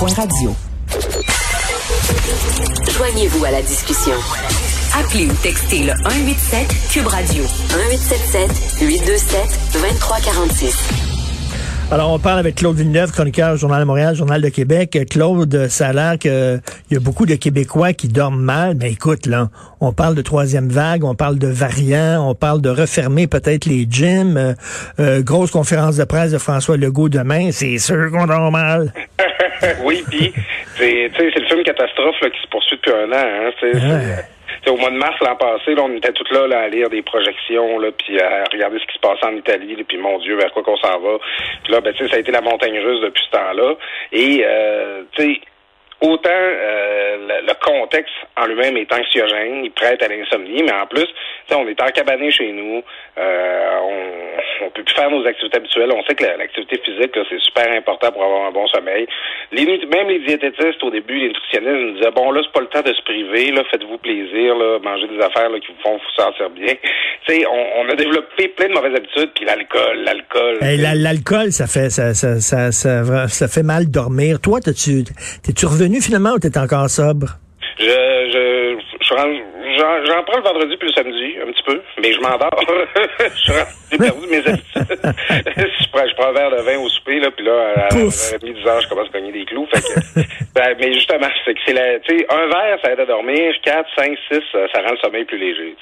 Radio. Joignez-vous à la discussion. Appelez ou textez le 187 Cube Radio 1877 827 2346. Alors, on parle avec Claude Villeneuve, chroniqueur Journal de Montréal, Journal de Québec. Claude, ça a l'air qu'il y a beaucoup de Québécois qui dorment mal. Mais écoute, là, on parle de troisième vague, on parle de variants, on parle de refermer peut-être les gyms. Euh, euh, grosse conférence de presse de François Legault demain. C'est sûr qu'on dort mal. oui, puis c'est le film catastrophe qui se poursuit depuis un an. Hein, au mois de mars l'an passé, là, on était tous là, là, à lire des projections, là, puis à regarder ce qui se passait en Italie, puis mon Dieu, vers quoi qu'on s'en va. Puis là, ben, ça a été la montagne russe depuis ce temps-là. Et euh, tu sais, autant euh, le, contexte en lui-même est anxiogène, il prête à l'insomnie, mais en plus, on est encabané chez nous, euh, on, on peut plus faire nos activités habituelles. On sait que l'activité physique, c'est super important pour avoir un bon sommeil. Les, même les diététistes, au début, les nutritionnistes nous disaient, bon, là, c'est pas le temps de se priver, là, faites-vous plaisir, là, mangez des affaires là, qui vous font vous sentir bien. Tu sais, on, on, a développé plein de mauvaises habitudes, puis l'alcool, l'alcool. l'alcool, ça fait ça, ça, ça, ça, fait mal dormir. Toi, t'es-tu t'es-tu revenu finalement ou t'es encore sobre? Je, je, j'en prends le vendredi puis le samedi, un petit peu, mais je m'endors. J'ai perdu mes habitudes. je, prends, je prends un verre de là, puis là, à, à, 10 heures, je commence à cogner des clous. Fait que, ben, mais justement, c'est que c'est la, tu sais, un verre, ça aide à dormir. 4, 5, 6, ça rend le sommeil plus léger.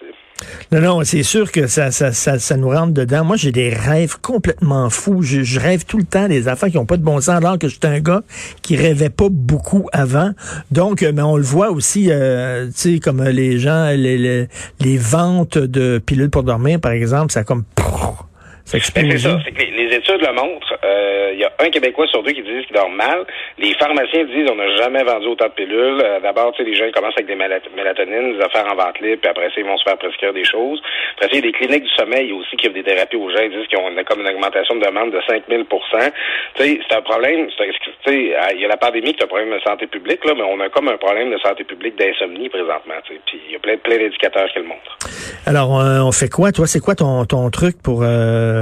Non, non, c'est sûr que ça, ça, ça, ça, nous rentre dedans. Moi, j'ai des rêves complètement fous. Je, rêve tout le temps des affaires qui n'ont pas de bon sens, alors que j'étais un gars qui rêvait pas beaucoup avant. Donc, euh, mais on le voit aussi, euh, tu sais, comme les gens, les, les, les, ventes de pilules pour dormir, par exemple, ça comme... Ça ben, c'est ça, c'est que les, études le montrent. Euh, il y a un Québécois sur deux qui disent qu'il dort mal. Les pharmaciens disent on n'a jamais vendu autant de pilules. Euh, d'abord, tu sais, les gens commencent avec des mélatonines, des affaires en vente libre, puis après ça, ils vont se faire prescrire des choses. Après il y a des cliniques du sommeil aussi qui offrent des thérapies aux gens. Ils disent qu'ils ont comme une augmentation de demande de 5000% Tu sais, c'est un problème. Tu sais, il y a la pandémie qui est un problème de santé publique, là, mais on a comme un problème de santé publique d'insomnie présentement. Puis il y a plein, plein d'indicateurs qui le montrent. Alors, euh, on fait quoi? Toi, c'est quoi ton, ton truc pour... Euh,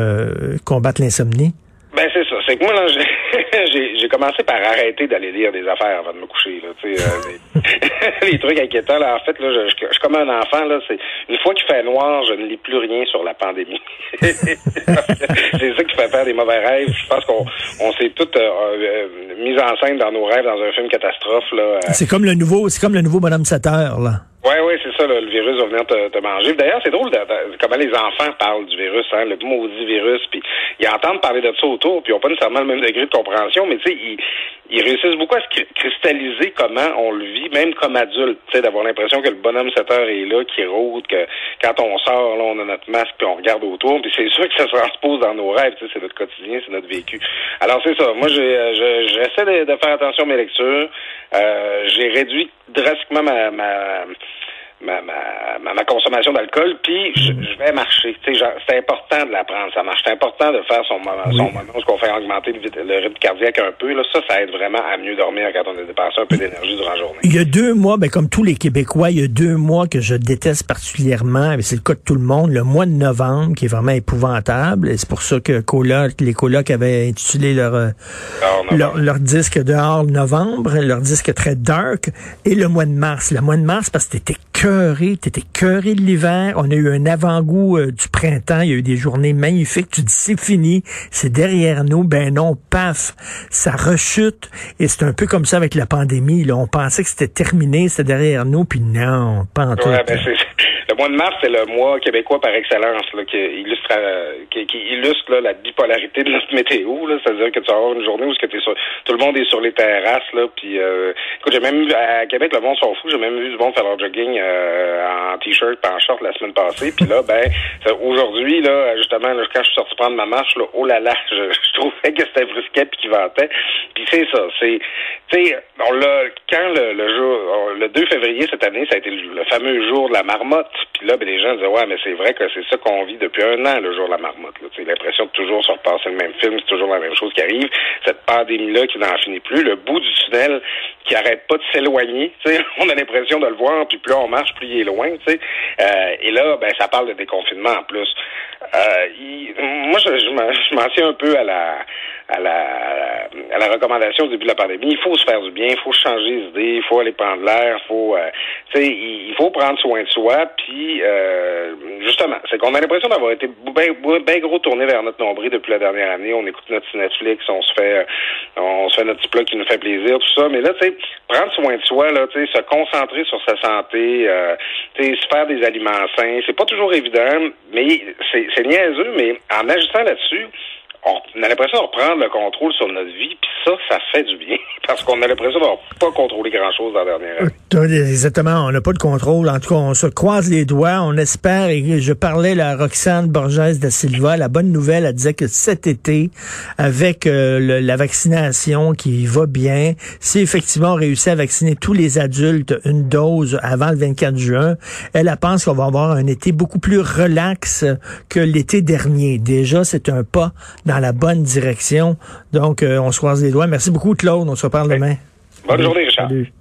combattre l'insomnie? Ben c'est ça. C'est que moi, là, j'ai commencé par arrêter d'aller lire des affaires avant de me coucher. Là, euh, les, les, trucs inquiétants, là, en fait, là, je, je, suis comme un enfant. Là, c'est une fois qu'il fait noir, je ne lis plus rien sur la pandémie. c'est ça qui fait faire des mauvais rêves. Je pense qu'on on s'est tous euh, euh, mis en scène dans nos rêves dans un film catastrophe. Là. C'est comme le nouveau, c'est comme le nouveau Bonhomme 7 là. Oui, oui, c'est ça, le virus va venir te, te manger. D'ailleurs, c'est drôle de, comment les enfants parlent du virus, hein, le maudit virus, puis ils entendent parler de ça autour, puis ils n'ont pas nécessairement le même degré de compréhension, mais tu sais, ils, ils réussissent beaucoup à se cristalliser comment on le vit, même comme adulte, d'avoir l'impression que le bonhomme 7 heures est là, qui rôde, que quand on sort, là, on a notre masque, puis on regarde autour, puis c'est sûr que ça se transpose dans nos rêves, c'est notre quotidien, c'est notre vécu. Alors c'est ça, moi, j'essaie de, de, faire attention à mes lectures, euh, j'ai réduit drastiquement ma, ma ma, ma, ma, consommation d'alcool, puis je, mm. vais marcher. C'est important de la prendre, ça marche. C'est important de faire son, son moment où qu'on fait augmenter le, rythme cardiaque un peu. Là, ça, ça aide vraiment à mieux dormir quand on a dépensé un peu d'énergie durant la journée. Il y a deux mois, ben, comme tous les Québécois, il y a deux mois que je déteste particulièrement, c'est le cas de tout le monde, le mois de novembre, qui est vraiment épouvantable. Et c'est pour ça que les colocs avaient intitulé leur, euh, leur, leur, disque dehors novembre, leur disque très dark, et le mois de mars. Le mois de mars, parce que c'était cœuré, t'étais cœuré de l'hiver. On a eu un avant-goût euh, du printemps. Il y a eu des journées magnifiques. Tu dis c'est fini, c'est derrière nous. Ben non, paf, ça rechute. Et c'est un peu comme ça avec la pandémie. Là. On pensait que c'était terminé, c'était derrière nous, puis non, pas en tout. Ben, le mois de mars, c'est le mois québécois par excellence là, qui illustre, euh, qui, illustre là, la bipolarité de notre météo. C'est-à-dire que tu vas avoir une journée où sur, tout le monde est sur les terrasses. Là, puis, euh, écoute, j'ai même vu à Québec, le monde s'en fout. J'ai même vu du monde faire leur jogging euh, en t-shirt, en short la semaine passée. Puis là, ben, aujourd'hui, là, justement, là, quand je suis sorti prendre ma marche, là, oh là là, je, trouvais que c'était brisquet puis qu'il ventait. Puis c'est ça, c'est, tu sais, quand le, le jour, le 2 février cette année, ça a été le fameux jour de la marmotte. Puis là, ben, les gens disaient, ouais, mais c'est vrai que c'est ça qu'on vit depuis un an, le jour de la marmotte. Tu l'impression de toujours se repasser le même film, c'est toujours la même chose qui arrive. Cette pandémie-là qui n'en finit plus, le bout du tunnel qui arrête pas de s'éloigner. On a l'impression de le voir, puis plus on marche, plus il est loin. Euh, et là, ben, ça parle de déconfinement en plus. Euh, moi, je, je m'en tiens un peu à la, à la recommandation au début de la pandémie. Il faut se faire du bien, il faut changer d'idée, il faut aller prendre l'air, il faut, euh, tu sais, il faut prendre soin de soi. Puis euh, justement, c'est qu'on a l'impression d'avoir été bien gros tourné vers notre nombril depuis la dernière année. On écoute notre Netflix, on se fait, on se fait notre petit plat qui nous fait plaisir, tout ça. Mais là, tu sais, prendre soin de soi, là, tu sais, se concentrer sur sa santé, euh, tu sais, se faire des aliments sains, c'est pas toujours évident, mais c'est niaiseux, mais en ajustant là-dessus, on a l'impression de reprendre le contrôle sur notre vie, puis ça, ça fait du bien, parce qu'on a l'impression d'avoir pas contrôlé grand-chose dans la dernière année. Exactement, on n'a pas de contrôle. En tout cas, on se croise les doigts, on espère, et je parlais à Roxane Borges da Silva, la bonne nouvelle, elle disait que cet été, avec euh, la vaccination qui va bien, si effectivement on réussit à vacciner tous les adultes une dose avant le 24 juin, elle, pense qu'on va avoir un été beaucoup plus relax que l'été dernier. Déjà, c'est un pas dans dans la bonne direction. Donc, euh, on se croise les doigts. Merci beaucoup, Claude. On se reparle demain. Bonne journée, Richard. Salut.